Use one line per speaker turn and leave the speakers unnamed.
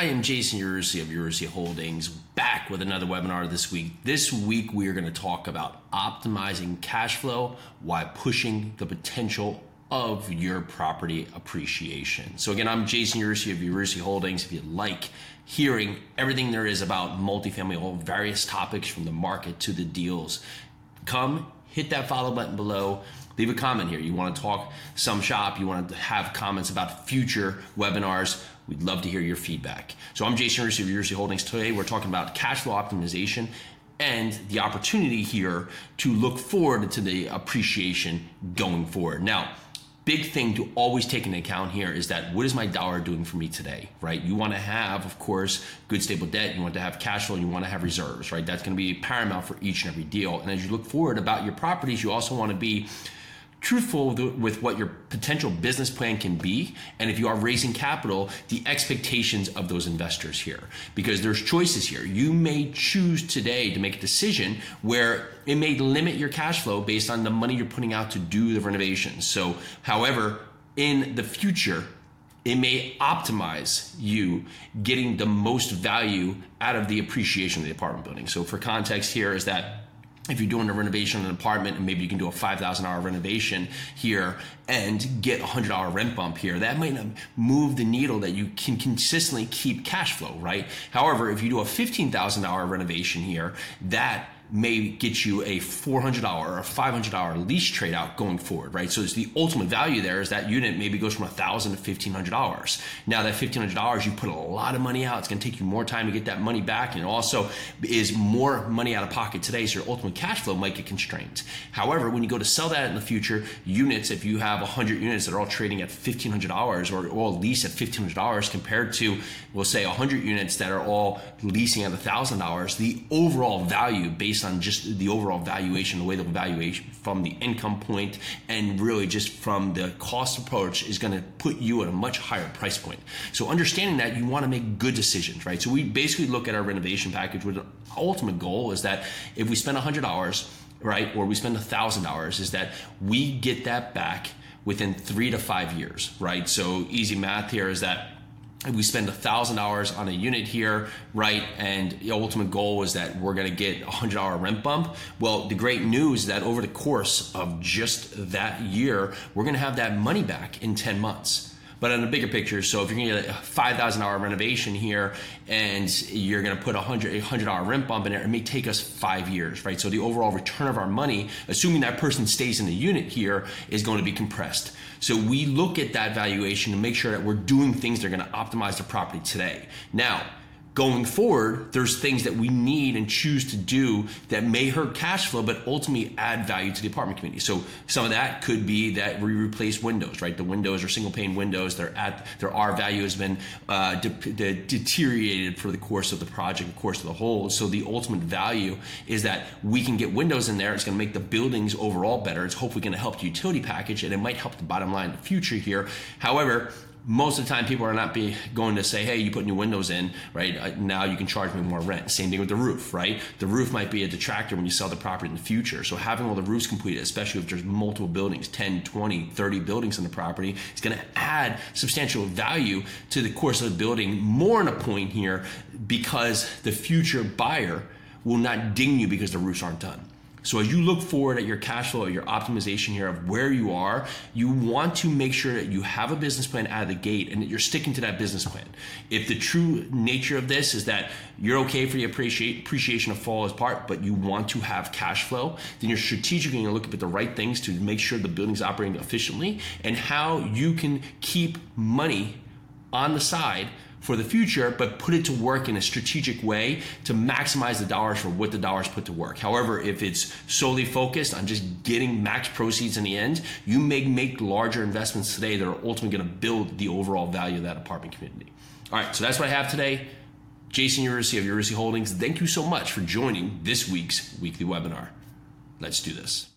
I am Jason Yarusi of Yarusi Holdings, back with another webinar this week. This week, we are going to talk about optimizing cash flow while pushing the potential of your property appreciation. So, again, I'm Jason Yarusi of Yarusi Holdings. If you like hearing everything there is about multifamily, all various topics from the market to the deals, come hit that follow button below leave a comment here. You want to talk some shop, you want to have comments about future webinars, we'd love to hear your feedback. So I'm Jason Yarusi of Yarusi Holdings. Today we're talking about cash flow optimization and the opportunity here to look forward to the appreciation going forward. Now, big thing to always take into account here is that what is my dollar doing for me today, right? You want to have, of course, good stable debt. You want to have cash flow. You want to have reserves, right? That's going to be paramount for each and every deal. And as you look forward about your properties, you also want to be truthful with what your potential business plan can be and if you are raising capital the expectations of those investors here. Because there's choices here. You may choose today to make a decision where it may limit your cash flow based on the money you're putting out to do the renovations so however in the future it may optimize you getting the most value out of the appreciation of the apartment building. So for context here is that if you're doing a renovation in an apartment and maybe you can do a $5,000 renovation here and get a $100 rent bump here, that might not move the needle that you can consistently keep cash flow, right? However, if you do a $15,000 renovation here, that may get you a $400 or a $500 lease trade out going forward, right? So it's the ultimate value there is that unit maybe goes from 1,000 to $1,500. Now that $1,500, you put a lot of money out. It's going to take you more time to get that money back. And also is more money out of pocket today. So your ultimate cash flow might get constrained. However, when you go to sell that in the future, units, if you have 100 units that are all trading at $1,500 or all leased at $1,500 compared to, we'll say 100 units that are all leasing at $1,000, the overall value based based on just the overall valuation, the way the valuation from the income point and really just from the cost approach is going to put you at a much higher price point. So understanding that you want to make good decisions, right? So we basically look at our renovation package with the ultimate goal is that if we spend a $100, right, or we spend a $1,000, is that we get that back within three to five years, right? So easy math here is that we spend a thousand dollars on a unit here, right? And the ultimate goal is that we're going to get a hundred dollar rent bump. Well, the great news is that over the course of just that year, we're going to have that money back in 10 months. But on a bigger picture, so if you're going to get a five thousand dollar renovation here, and you're going to put a hundred a hundred dollar rent bump in there, it may take us five years, right? So the overall return of our money, assuming that person stays in the unit here, is going to be compressed. So we look at that valuation to make sure that we're doing things that are going to optimize the property today. Now going forward, there's things that we need and choose to do that may hurt cash flow, but ultimately add value to the apartment community. So some of that could be that we replace windows, right? The windows are single pane windows. They're at their R value has been uh, de- de- deteriorated for the course of the project, the course of the whole. So the ultimate value is that we can get windows in there. It's going to make the buildings overall better. It's hopefully going to help the utility package, and it might help the bottom line in the future here. However, most of the time people are not be going to say hey you put new windows in right? Now you can charge me more rent. Same thing with the roof right? The roof might be a detractor when you sell the property in the future. So having all the roofs completed especially if there's multiple buildings 10 20 30 buildings in the property is going to add substantial value to the course of the building. More in a point here because the future buyer will not ding you because the roofs aren't done so as you look forward at your cash flow, your optimization here of where you are, you want to make sure that you have a business plan out of the gate and that you're sticking to that business plan. If the true nature of this is that you're okay for the appreciate, appreciation to fall as part, but you want to have cash flow, then you're strategically going to look at the right things to make sure the building's operating efficiently and how you can keep money on the side for the future, but put it to work in a strategic way to maximize the dollars for what the dollars put to work. However, if it's solely focused on just getting max proceeds in the end, you may make larger investments today that are ultimately going to build the overall value of that apartment community. All right, so that's what I have today. Jason Yarusi of Yarusi Holdings, thank you so much for joining this week's weekly webinar. Let's do this.